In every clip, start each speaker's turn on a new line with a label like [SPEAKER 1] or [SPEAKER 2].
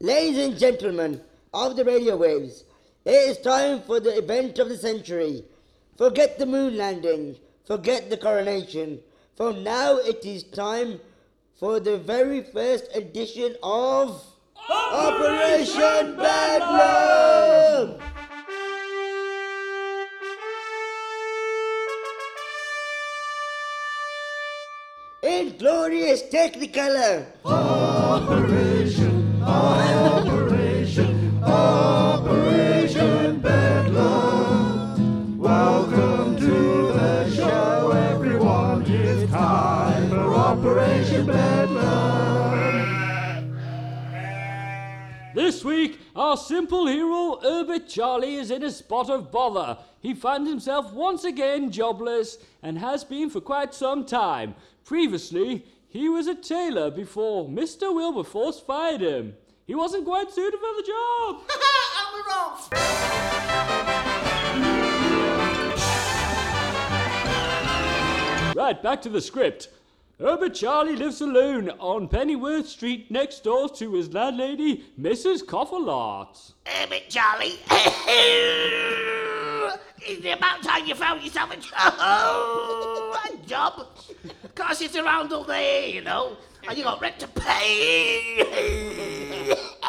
[SPEAKER 1] Ladies and gentlemen of the radio waves, it is time for the event of the century. Forget the moon landing, forget the coronation. For now it is time for the very first edition of Operation Bedlam! In glorious Technicolor!
[SPEAKER 2] Operation,
[SPEAKER 3] This week, our simple hero, Herbert Charlie, is in a spot of bother. He finds himself once again jobless and has been for quite some time. Previously, he was a tailor before Mr. Wilberforce fired him. He wasn't quite suited for the job.
[SPEAKER 4] and we're off!
[SPEAKER 3] Right, back to the script. Herbert Charlie lives alone on Pennyworth Street next door to his landlady, Mrs. Cofferlot.
[SPEAKER 5] Herbert Charlie. Is it about time you found yourself a job? a job? Can't sit around all day, you know. And you got rent to pay.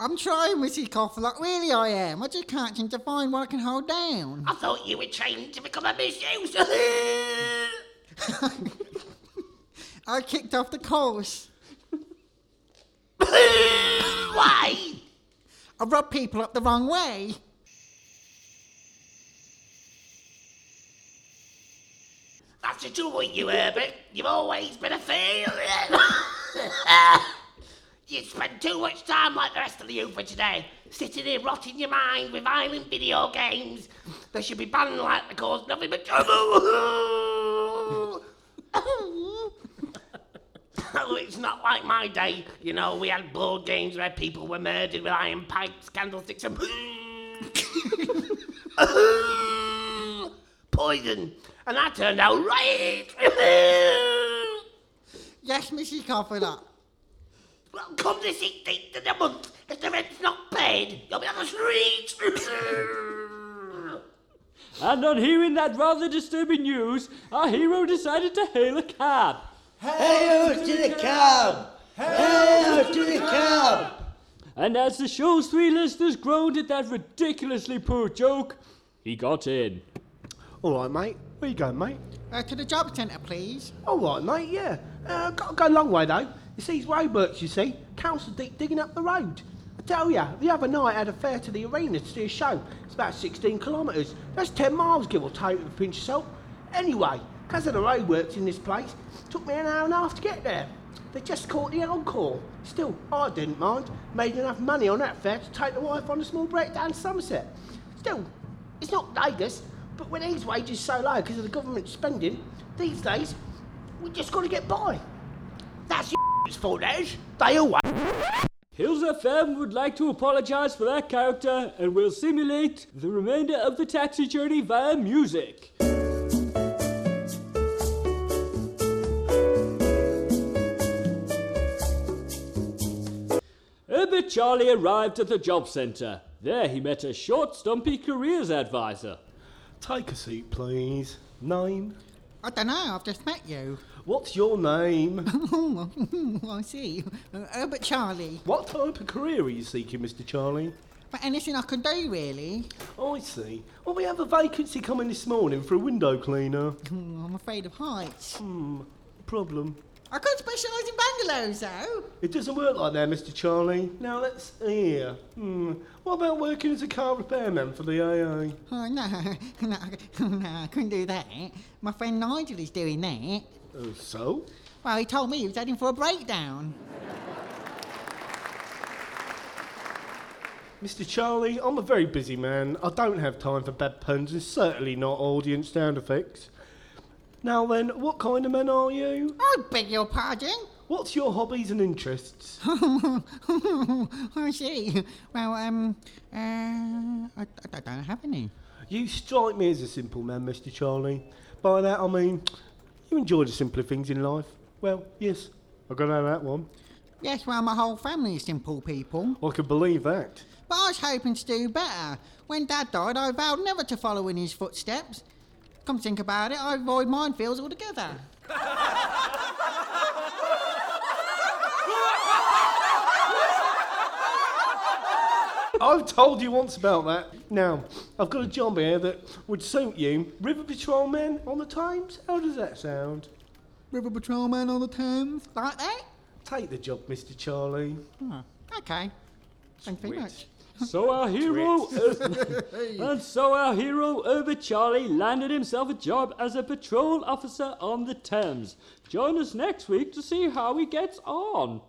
[SPEAKER 4] I'm trying, Mrs. Cofferlock, really I am. I just can't seem to find what I can hold down.
[SPEAKER 5] I thought you were trained to become a masseuse.
[SPEAKER 4] I kicked off the course.
[SPEAKER 5] Why?
[SPEAKER 4] I rub people up the wrong way.
[SPEAKER 5] That's the trouble with you, Herbert. You've always been a failure. you spend too much time like the rest of the youth of today, sitting here rotting your mind with violent video games. They should be banned like they cause nothing but trouble. oh, it's not like my day. You know, we had board games where people were murdered with iron pipes, candlesticks, and poison. And that turned out right.
[SPEAKER 4] Yes, Mrs. Cofferlock.
[SPEAKER 5] well, come the 16th of the month, if the rent's not paid, you'll be on the streets.
[SPEAKER 3] And on hearing that rather disturbing news, our hero decided to hail a cab.
[SPEAKER 1] Hey to the cab! Hey to the cab!
[SPEAKER 3] And as the show's three listeners groaned at that ridiculously poor joke, he got in.
[SPEAKER 6] All right, mate. Where you going, mate?
[SPEAKER 4] Uh, to the job centre, please.
[SPEAKER 6] All right, mate. Yeah. Uh, got to go a long way though. You see it's these roadworks, you see. Council dig- digging up the road. I tell ya, the other night I had a fare to the arena to see a show. It's about 16 kilometres. That's 10 miles, give or take, with a pinch of salt. Anyway, of the roadworks in this place, it took me an hour and a half to get there. They just caught the encore. Still, I didn't mind. Made enough money on that fare to take the wife on a small break down to Somerset. Still, it's not Vegas, but when these wages so low because of the government spending, these days, we just got to get by.
[SPEAKER 5] That's your fault, Ash. They always.
[SPEAKER 3] Hills FM would like to apologise for that character and will simulate the remainder of the taxi journey via music. Herbert Charlie arrived at the job centre. There he met a short, stumpy careers advisor.
[SPEAKER 6] Take a seat, please. Name?
[SPEAKER 4] I don't know, I've just met you.
[SPEAKER 6] What's your name?
[SPEAKER 4] Oh, I see. Uh, Herbert Charlie.
[SPEAKER 6] what type of career are you seeking, Mr. Charlie?
[SPEAKER 4] But anything I can do, really.
[SPEAKER 6] I see. Well, we have a vacancy coming this morning for a window cleaner.
[SPEAKER 4] I'm afraid of heights.
[SPEAKER 6] Hmm, problem.
[SPEAKER 4] I can't specialise in bungalows, though.
[SPEAKER 6] It doesn't work like that, Mr. Charlie. Now let's hear. Hmm. What about working as a car repairman for the AA?
[SPEAKER 4] Oh, no, no, no, I couldn't do that. My friend Nigel is doing that.
[SPEAKER 6] Oh, so?
[SPEAKER 4] Well, he told me he was heading for a breakdown.
[SPEAKER 6] Mr. Charlie, I'm a very busy man. I don't have time for bad puns and certainly not audience sound effects. Now then, what kind of man are you?
[SPEAKER 4] I beg your pardon.
[SPEAKER 6] What's your hobbies and interests?
[SPEAKER 4] I see. Well, um, uh, I, I don't have any.
[SPEAKER 6] You strike me as a simple man, Mr. Charlie. By that I mean, you enjoy the simpler things in life. Well, yes, I got to know that one.
[SPEAKER 4] Yes, well, my whole family is simple people.
[SPEAKER 6] I can believe that.
[SPEAKER 4] But I was hoping to do better. When Dad died, I vowed never to follow in his footsteps. Come think about it, I avoid minefields altogether.
[SPEAKER 6] I've told you once about that. Now, I've got a job here that would suit you. River Patrolman on the Thames? How does that sound?
[SPEAKER 4] River Patrolman on the Thames, like that?
[SPEAKER 6] Take the job, Mr. Charlie.
[SPEAKER 4] Oh, okay. Thank you very much.
[SPEAKER 3] So our hero, uh, and so our hero Herbert Charlie landed himself a job as a patrol officer on the Thames. Join us next week to see how he gets on.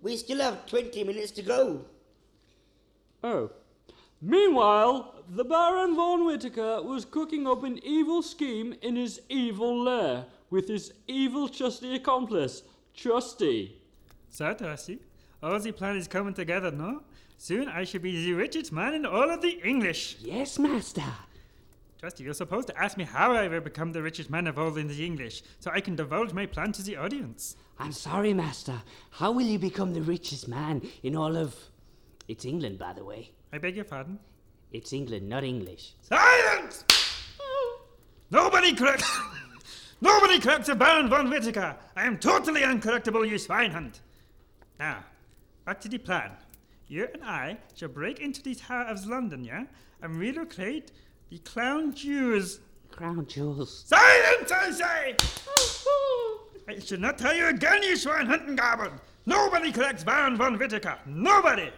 [SPEAKER 1] We still have 20 minutes to go.
[SPEAKER 3] Oh. Meanwhile, the Baron von Whitaker was cooking up an evil scheme in his evil lair with his evil trusty accomplice, Trusty.
[SPEAKER 7] So, Trusty, all the plan is coming together, no? Soon I shall be the richest man in all of the English.
[SPEAKER 3] Yes, master.
[SPEAKER 7] Trusty, you're supposed to ask me how I will become the richest man of all in the English, so I can divulge my plan to the audience.
[SPEAKER 8] I'm sorry, Master. How will you become the richest man in all of. It's England, by the way.
[SPEAKER 7] I beg your pardon?
[SPEAKER 8] It's England, not English.
[SPEAKER 7] Silence! Nobody correct. Nobody corrects a Baron von Whittaker. I am totally uncorrectable, you swinehund. Now, back to the plan. You and I shall break into the Tower of London, yeah, and relocate the Clown Jews.
[SPEAKER 8] Crown jewels.
[SPEAKER 7] Silence, I say! I should not tell you again, you swine hunting goblin. Nobody collects Baron von Whittaker. Nobody!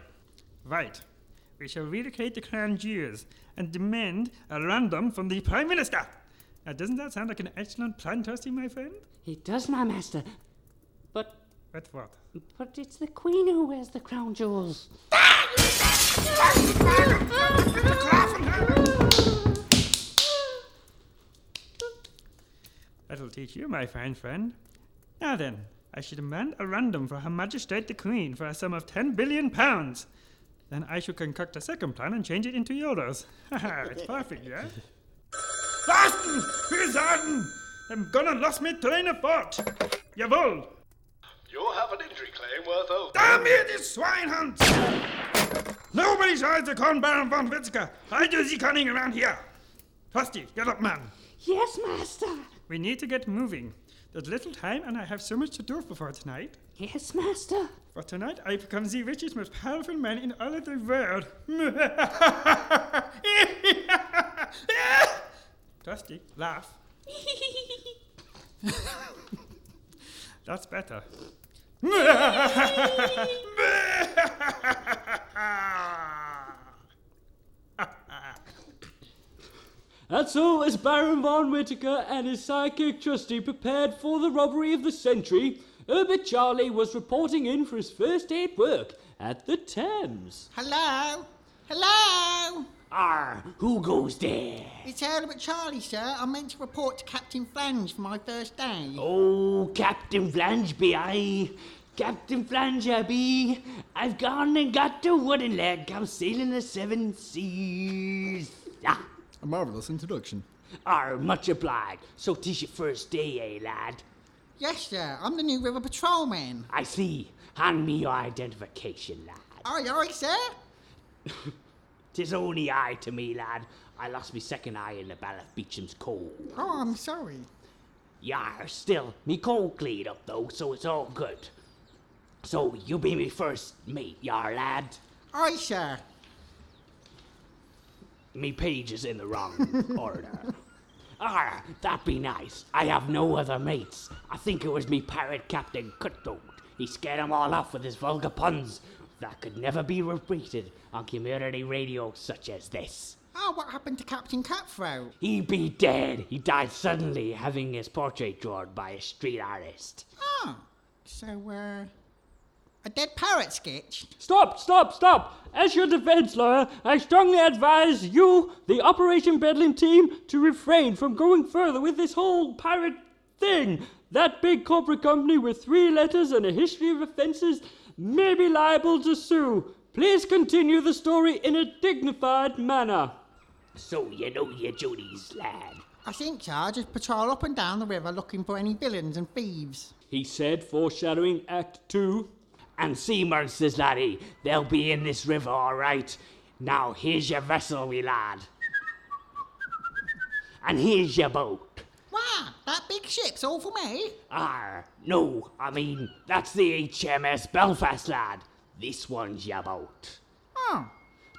[SPEAKER 7] Right. We shall relocate the Crown Jewels and demand a random from the Prime Minister. Now, doesn't that sound like an excellent plan, Trusty, my friend?
[SPEAKER 8] It does, my master. But.
[SPEAKER 7] What?
[SPEAKER 8] But it's the Queen who wears the crown jewels.
[SPEAKER 7] That'll teach you, my fine friend. Now then, I should demand a random for Her Majesty the Queen for a sum of ten billion pounds. Then I should concoct a second plan and change it into euros. Haha, it's perfect, yeah? Fasten! Who's? I'm gonna lost me train of thought. Jawohl!
[SPEAKER 2] You'll have an injury claim worth over.
[SPEAKER 7] Damn you, this swinehunds! Nobody tries to con Baron von Witzka. I do the conning around here. Trusty, get up, man.
[SPEAKER 8] Yes, master.
[SPEAKER 7] We need to get moving. There's little time, and I have so much to do before tonight.
[SPEAKER 8] Yes, master.
[SPEAKER 7] For tonight, I become the richest, most powerful man in all of the world. Trusty, laugh. That's better.
[SPEAKER 3] And all as Baron von Whitaker and his psychic Trusty prepared for the robbery of the century, Herbert Charlie was reporting in for his first aid work at the Thames.
[SPEAKER 4] Hello? Hello?
[SPEAKER 8] Arr, who goes there?
[SPEAKER 4] It's Herbert Charlie, sir. I meant to report to Captain Flange for my first day.
[SPEAKER 8] Oh, Captain Flange be I. Captain Flange I be. I've gone and got the wooden leg. I'm sailing the seven seas. Ah,
[SPEAKER 9] A marvellous introduction.
[SPEAKER 8] arr, much obliged. So 'tis your first day, eh, lad?
[SPEAKER 4] Yes, sir. I'm the new River Patrolman.
[SPEAKER 8] I see. Hand me your identification, lad.
[SPEAKER 4] Aye, aye, sir.
[SPEAKER 8] Tis only eye to me, lad. I lost me second eye in the Battle of Beecham's Cove.
[SPEAKER 4] Oh, I'm sorry.
[SPEAKER 8] Yar, still, me cold cleared up though, so it's all good. So, you be me first mate, yar lad.
[SPEAKER 4] Aye, sir.
[SPEAKER 8] Me page is in the wrong order. Ah, that be nice. I have no other mates. I think it was me pirate captain Cutthroat. He scared 'em all off with his vulgar puns that could never be repeated on community radio such as this.
[SPEAKER 4] Oh, what happened to Captain Cutthroat?
[SPEAKER 8] He be dead. He died suddenly, having his portrait drawn by a street artist.
[SPEAKER 4] Oh, so, uh, a dead parrot sketch?
[SPEAKER 3] Stop, stop, stop! As your defense lawyer, I strongly advise you, the Operation Bedlam team, to refrain from going further with this whole pirate thing. That big corporate company with three letters and a history of offenses may be liable to sue. Please continue the story in a dignified manner.
[SPEAKER 8] So you know your duties, lad.
[SPEAKER 4] I think so. I just patrol up and down the river looking for any villains and thieves.
[SPEAKER 3] He said, foreshadowing Act Two.
[SPEAKER 8] And sea monsters, laddie. They'll be in this river, all right. Now, here's your vessel, wee lad. And here's your boat.
[SPEAKER 4] Wow, that big ship's all for me.
[SPEAKER 8] Ah, no, I mean, that's the HMS Belfast, lad. This one's your boat.
[SPEAKER 4] Oh,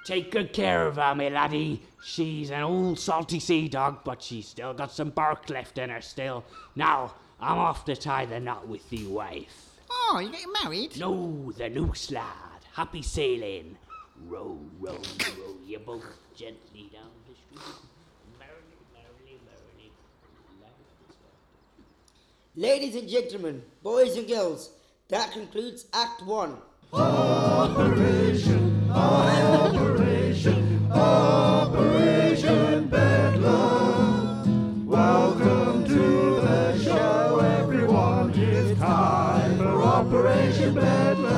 [SPEAKER 8] Take good care of her, me laddie. She's an old salty sea dog, but she's still got some bark left in her still. Now, I'm off to tie the knot with thee wife.
[SPEAKER 4] oh, you getting married?
[SPEAKER 8] No, the noose, lad. Happy sailing. Row, row, row your boat gently down the stream. Merrily, merrily, merrily. life is well.
[SPEAKER 1] Ladies and gentlemen, boys and girls, that concludes Act 1.
[SPEAKER 2] Operation, Operation, Operation Bedlam. Welcome to the show, everyone. It's time for Operation Bedlam.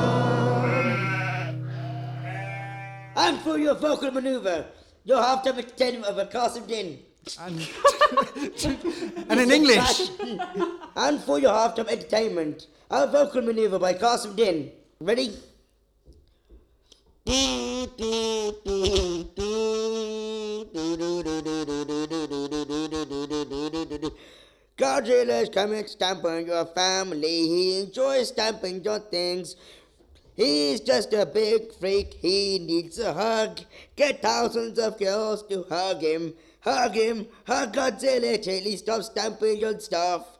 [SPEAKER 1] And for your vocal maneuver, you'll have to entertainment of a Qasim Din.
[SPEAKER 4] And, and in English.
[SPEAKER 1] and for your halftime entertainment, a vocal maneuver by Qasim Din. Ready? Godzilla's coming stamping your family. He enjoys stamping your things. He's just a big freak. He needs a hug. Get thousands of girls to hug him. Hug him. Hug Godzilla till he stops stamping your stuff.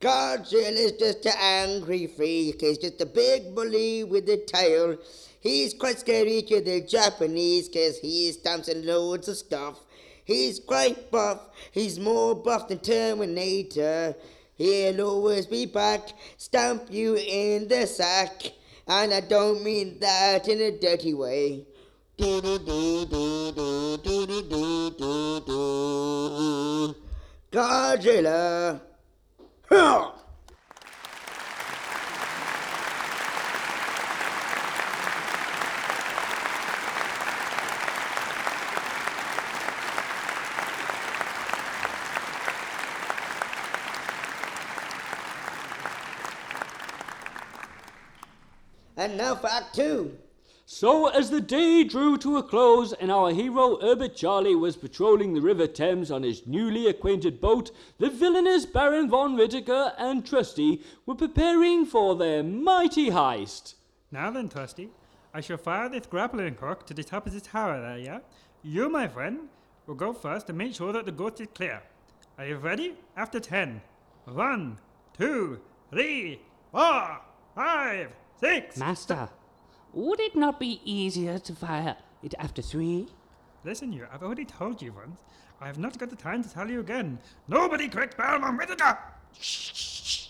[SPEAKER 1] Godzilla's just an angry freak. He's just a big bully with a tail. He's quite scary to the Japanese because he stamps loads of stuff. He's quite buff. He's more buff than Terminator. He'll always be back, stamp you in the sack. And I don't mean that in a dirty way. Godzilla. And now for Act Two.
[SPEAKER 3] So, as the day drew to a close and our hero Herbert Charlie was patrolling the River Thames on his newly acquainted boat, the villainous Baron von Whittaker and Trusty were preparing for their mighty heist.
[SPEAKER 7] Now then, Trusty, I shall fire this grappling hook to the top of the tower there, yeah? You, my friend, will go first and make sure that the ghost is clear. Are you ready? After ten. One, two, three, four, five, six.
[SPEAKER 8] Master, would it not be easier to fire it after three?
[SPEAKER 7] Listen, you, I've already told you once. I have not got the time to tell you again. Nobody correct Baron Whittaker! Shh, shh, shh.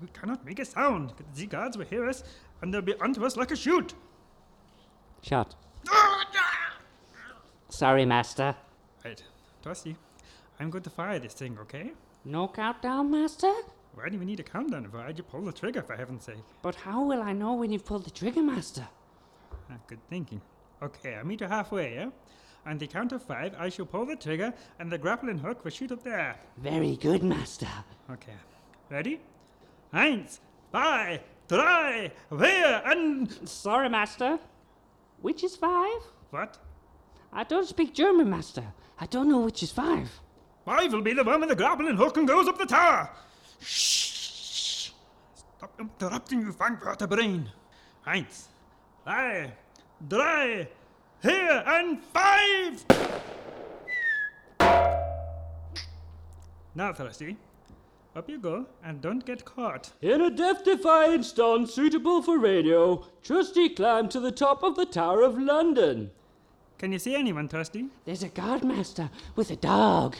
[SPEAKER 7] We cannot make a sound. The guards will hear us, and they'll be onto us like a shoot.
[SPEAKER 8] Shot. Sorry, Master.
[SPEAKER 7] Right, Trusty, I'm going to fire this thing, okay?
[SPEAKER 8] No countdown, Master?
[SPEAKER 7] Why do we need a countdown if I had you pull the trigger, for heaven's sake?
[SPEAKER 8] But how will I know when you've pulled the trigger, Master?
[SPEAKER 7] Ah, good thinking. Okay, I'll meet you halfway, yeah? On the count of five, I shall pull the trigger, and the grappling hook will shoot up there.
[SPEAKER 8] Very good, Master.
[SPEAKER 7] Okay, ready? Eins, zwei, drei, vier, and...
[SPEAKER 8] Sorry, Master. Which is five?
[SPEAKER 7] What?
[SPEAKER 8] I don't speak German, Master. I don't know which is five.
[SPEAKER 7] Five will be the one with the grappling hook and goes up the tower. Shh! Stop interrupting, you Frankfurter brain. Eins, zwei, drei, here, and five! Now, Thirsty, up you go, and don't get caught.
[SPEAKER 3] In a death-defying stunt suitable for radio, Trusty climbed to the top of the Tower of London.
[SPEAKER 7] Can you see anyone, Thirsty?
[SPEAKER 8] There's a guard master with a dog.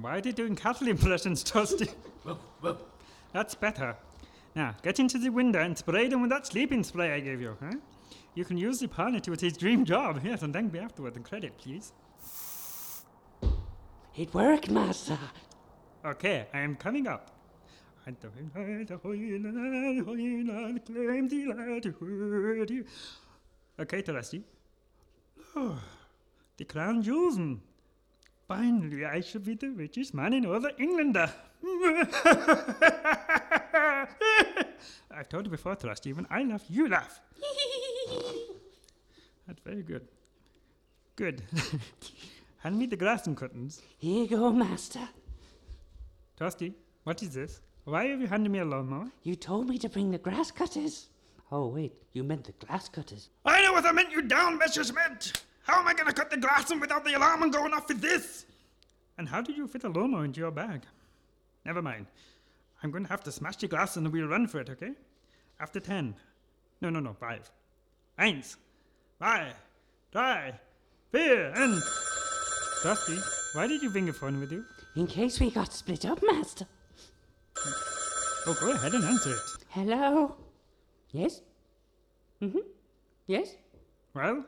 [SPEAKER 7] Why are you doing cattle impressions, Thirsty? That's better. Now, get into the window and spray them with that sleeping spray I gave you, huh? You can use the partner to his dream job, yes, and thank me afterward and credit, please.
[SPEAKER 8] It worked, Master.
[SPEAKER 7] Okay, I am coming up. Okay, Teresti. Oh, die kleinen Jusen. Finally, I shall be the richest man in all the Englander. I've told you before, Thrust, Stephen, I laugh, you laugh. That's very good. Good. Hand me the glass and curtains.
[SPEAKER 8] Here you go, master.
[SPEAKER 7] Trusty, what is this? Why have you handed me a lawnmower?
[SPEAKER 8] You told me to bring the grass cutters. Oh, wait, you meant the glass cutters.
[SPEAKER 7] I know what I meant you down, Messerschmitt! How am I going to cut the glass in without the alarm going off with this? And how did you fit a lawnmower into your bag? Never mind. I'm going to have to smash the glass and we'll run for it, okay? After ten. No, no, no, five. Eins. Zwei. Drei. Vier. And. Dusty, why did you bring your phone with you?
[SPEAKER 8] In case we got split up, master.
[SPEAKER 7] Oh, go ahead and answer it.
[SPEAKER 8] Hello? Yes? Mm hmm. Yes?
[SPEAKER 7] Well,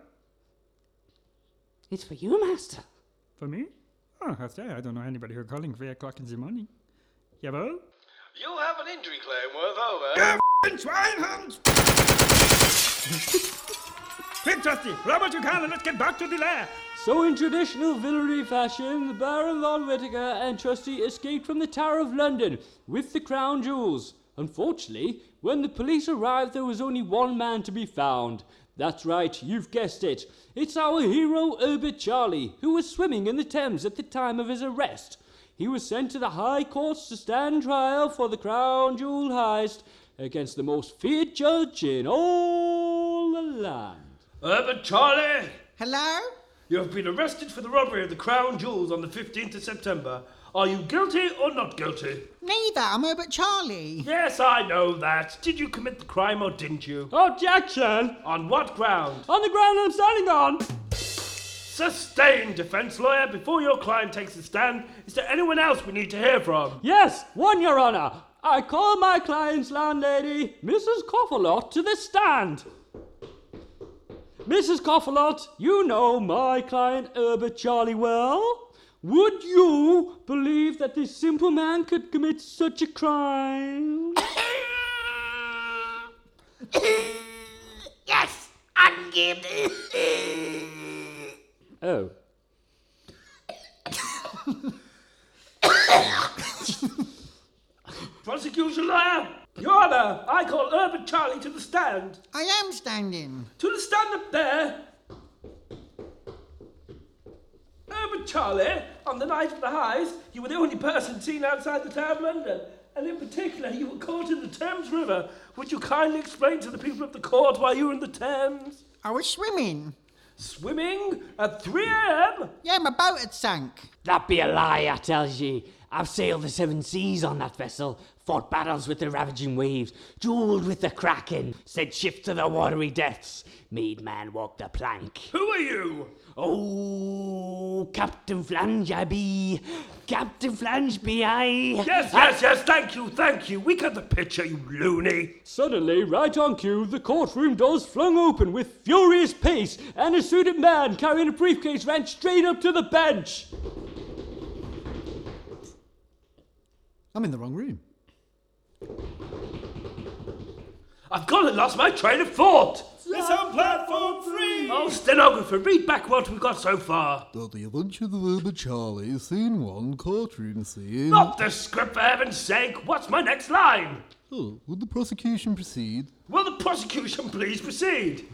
[SPEAKER 8] It's for you, master.
[SPEAKER 7] for me? Oh, that's that. I don't know anybody who calling three o'clock in the morning. Jawohl?
[SPEAKER 2] You have an injury claim worth over.
[SPEAKER 7] You f***ing Schweinhund! Quick, Trusty, grab what you can and let's get back to the lair.
[SPEAKER 3] So, in traditional villainy fashion, the Baron von Whittaker and Trusty escaped from the Tower of London with the crown jewels. Unfortunately, when the police arrived, there was only one man to be found. That's right, you've guessed it. It's our hero, Herbert Charlie, who was swimming in the Thames at the time of his arrest. He was sent to the High Courts to stand trial for the crown jewel heist against the most feared judge in all the land.
[SPEAKER 9] Herbert Charlie,
[SPEAKER 4] Hello?
[SPEAKER 9] You have been arrested for the robbery of the crown jewels on the 15th of September. Are you guilty or not guilty?
[SPEAKER 4] Neither. I'm Herbert Charlie.
[SPEAKER 9] Yes, I know that. Did you commit the crime or didn't you?
[SPEAKER 3] Oh, Objection!
[SPEAKER 9] On what ground?
[SPEAKER 3] On the ground I'm standing on!
[SPEAKER 9] Sustained, defense lawyer. Before your client takes a stand, is there anyone else we need to hear from?
[SPEAKER 3] Yes, one, Your Honour. I call my client's landlady, Mrs. Cofferlot, to the stand. Mrs. Cofferlot, you know my client Herbert Charlie well. Would you believe that this simple man could commit such a crime?
[SPEAKER 5] yes, I'm game.
[SPEAKER 3] Oh.
[SPEAKER 9] Prosecution lawyer. Your Honor, I call Herbert Charlie to the stand.
[SPEAKER 4] I am standing.
[SPEAKER 9] To the stand up there. Herbert Charlie, on the night of the heist, you were the only person seen outside the Tower of London. And in particular, you were caught in the Thames River. Would you kindly explain to the people of the court why you were in the Thames?
[SPEAKER 4] I was swimming.
[SPEAKER 9] Swimming at 3 a.m.?
[SPEAKER 4] Yeah, my boat had sunk.
[SPEAKER 8] That be a lie, I tells ye. I've sailed the seven seas on that vessel, fought battles with the ravaging waves, duelled with the kraken, sent ships to the watery depths, made man walk the plank.
[SPEAKER 9] Who are you?
[SPEAKER 8] Oh, Captain Flange I be, Captain Flange be I.
[SPEAKER 9] Yes, yes, yes, thank you, thank you. We got the picture, you loony.
[SPEAKER 3] Suddenly, right on cue, the courtroom doors flung open with furious pace, and a suited man carrying a briefcase ran straight up to the bench.
[SPEAKER 10] I'm in the wrong room.
[SPEAKER 9] I've gone and lost my train of thought.
[SPEAKER 7] It's on platform three.
[SPEAKER 9] Oh, stenographer, read back what we've got so far.
[SPEAKER 10] That the adventures of the Herbert Charlie, scene one, courtroom scene.
[SPEAKER 9] Not the script, for heaven's sake. What's my next line?
[SPEAKER 10] Oh, would the prosecution proceed?
[SPEAKER 9] Will the prosecution please proceed?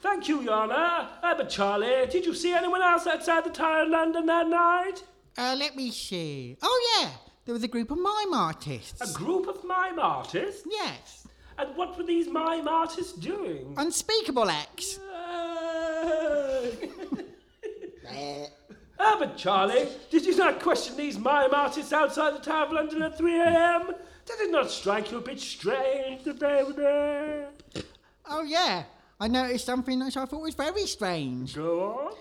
[SPEAKER 9] Thank you, Your Honour. Herbert Charlie, did you see anyone else outside the Tower of London that night?
[SPEAKER 4] Uh, let me see. Oh, yeah. There was a group of mime artists.
[SPEAKER 9] A group of mime artists?
[SPEAKER 4] Yes.
[SPEAKER 9] And what were these mime artists doing?
[SPEAKER 4] Unspeakable acts. X.
[SPEAKER 9] Herbert ah, Charlie, did you not question these mime artists outside the Tower of London at 3 a.m.? Did it not strike you a bit strange that they were there?
[SPEAKER 4] Oh, yeah. I noticed something which I thought was very strange.
[SPEAKER 9] Go on.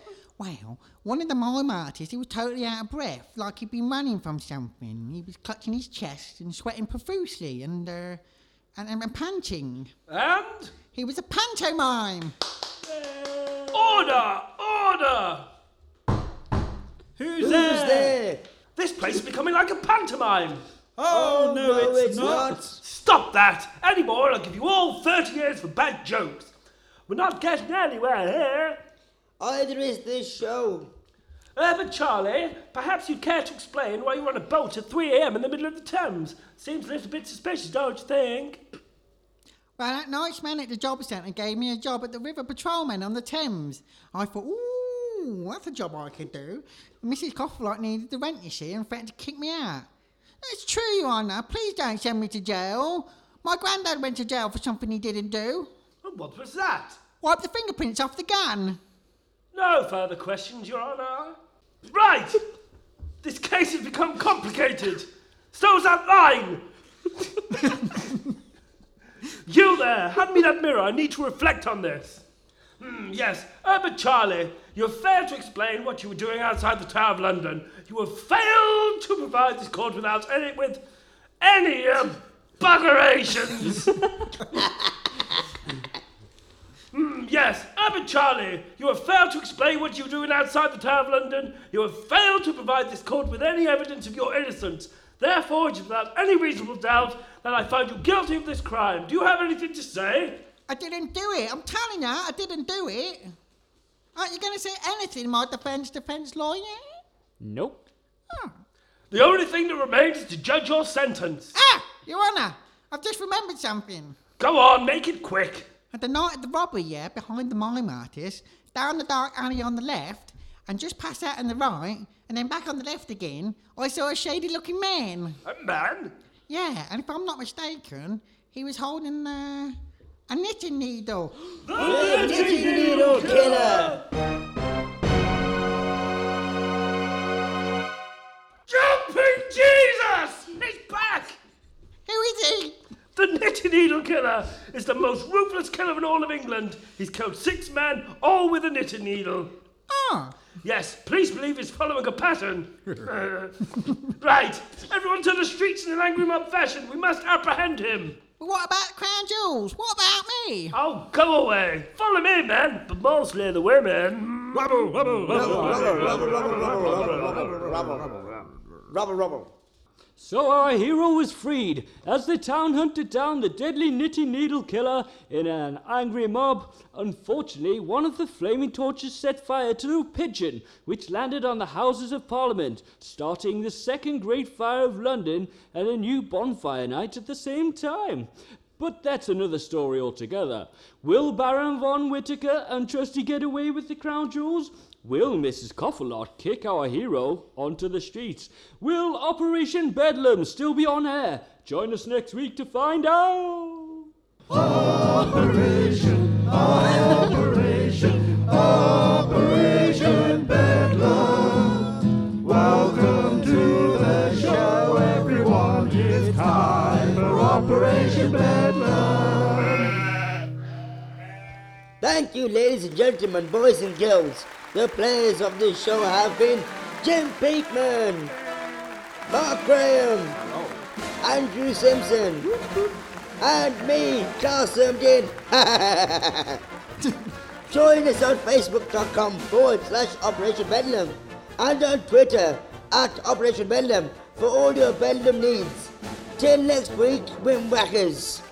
[SPEAKER 4] Well, one of the mime artists, he was totally out of breath, like he'd been running from something. He was clutching his chest and sweating profusely and, uh, and, and, and panting.
[SPEAKER 9] And?
[SPEAKER 4] He was a pantomime.
[SPEAKER 9] Order! Order!
[SPEAKER 7] Who's,
[SPEAKER 1] Who's
[SPEAKER 7] there?
[SPEAKER 1] there?
[SPEAKER 9] This place is becoming like a pantomime.
[SPEAKER 7] Oh, no,
[SPEAKER 1] no,
[SPEAKER 7] it's,
[SPEAKER 1] it's
[SPEAKER 7] not.
[SPEAKER 1] not.
[SPEAKER 9] Stop that! Any more, I'll give you all 30 years for bad jokes. We're not getting anywhere here.
[SPEAKER 1] Either is this show.
[SPEAKER 9] Herbert Charlie, perhaps you'd care to explain why you were on a boat at 3 a.m. in the middle of the Thames. Seems a little bit suspicious, don't you think?
[SPEAKER 4] Well, that nice man at the job centre gave me a job at the River Patrolman on the Thames. I thought, ooh, that's a job I could do. Mrs. Coughlite needed the rent, you see, and threatened to kick me out. It's true, Your Honour. Please don't send me to jail. My granddad went to jail for something he didn't do.
[SPEAKER 9] And What was that?
[SPEAKER 4] Wipe the fingerprints off the gun.
[SPEAKER 9] No further questions, Your Honour. Right! this case has become complicated. So's that line! you there, hand me that mirror. I need to reflect on this. Hmm, yes, Herbert Charlie, you have failed to explain what you were doing outside the Tower of London. You have failed to provide this court without any with any um, buggerations. Yes, Abbot Charlie, you have failed to explain what you were doing outside the Tower of London. You have failed to provide this court with any evidence of your innocence. Therefore, it is without any reasonable doubt that I find you guilty of this crime. Do you have anything to say?
[SPEAKER 4] I didn't do it. I'm telling you, I didn't do it. Aren't you going to say anything, my defence defence lawyer?
[SPEAKER 3] Nope.
[SPEAKER 9] The only thing that remains is to judge your sentence.
[SPEAKER 4] Ah, Your Honour, I've just remembered something.
[SPEAKER 9] Go on, make it quick.
[SPEAKER 4] At the night of the robbery, yeah, behind the mime artist, down the dark alley on the left, and just past that on the right, and then back on the left again, I saw a shady looking man.
[SPEAKER 9] A man?
[SPEAKER 4] Yeah, and if I'm not mistaken, he was holding uh, a knitting needle.
[SPEAKER 1] The Knitting Needle Killer!
[SPEAKER 9] Jumping Jesus! He's back!
[SPEAKER 4] Who is he?
[SPEAKER 9] The Knitting Needle Killer is the most ruthless killer in all of England. He's killed six men, all with a knitting needle.
[SPEAKER 4] Oh,
[SPEAKER 9] Yes, police believe he's following a pattern. Uh, right, everyone to the streets in an angry mob fashion. We must apprehend him.
[SPEAKER 4] but what about Crown Jewels? What about me?
[SPEAKER 9] Oh, go away. Follow me, man. But mostly the women.
[SPEAKER 2] Rubble, rubble, rubble,
[SPEAKER 1] Rubble, rubble.
[SPEAKER 3] So our hero was freed as the town hunted down the deadly knitting needle killer in an angry mob. Unfortunately, one of the flaming torches set fire to a pigeon, which landed on the Houses of Parliament, starting the second Great Fire of London and a new bonfire night at the same time. But that's another story altogether. Will Baron von Whittaker and Trusty get away with the crown jewels? Will Mrs. Cofferlot kick our hero onto the streets? Will Operation Bedlam still be on air? Join us next week to find out.
[SPEAKER 10] Operation, Operation,
[SPEAKER 1] You, ladies and gentlemen, boys and girls. The players of this show have been Jim Peakman, Mark Graham, Andrew Simpson, and me, Charles Sumden. Join us on Facebook.com forward slash Operation Bedlam and on Twitter at Operation Bedlam for all your Bedlam needs. Till next week, Windwhackers.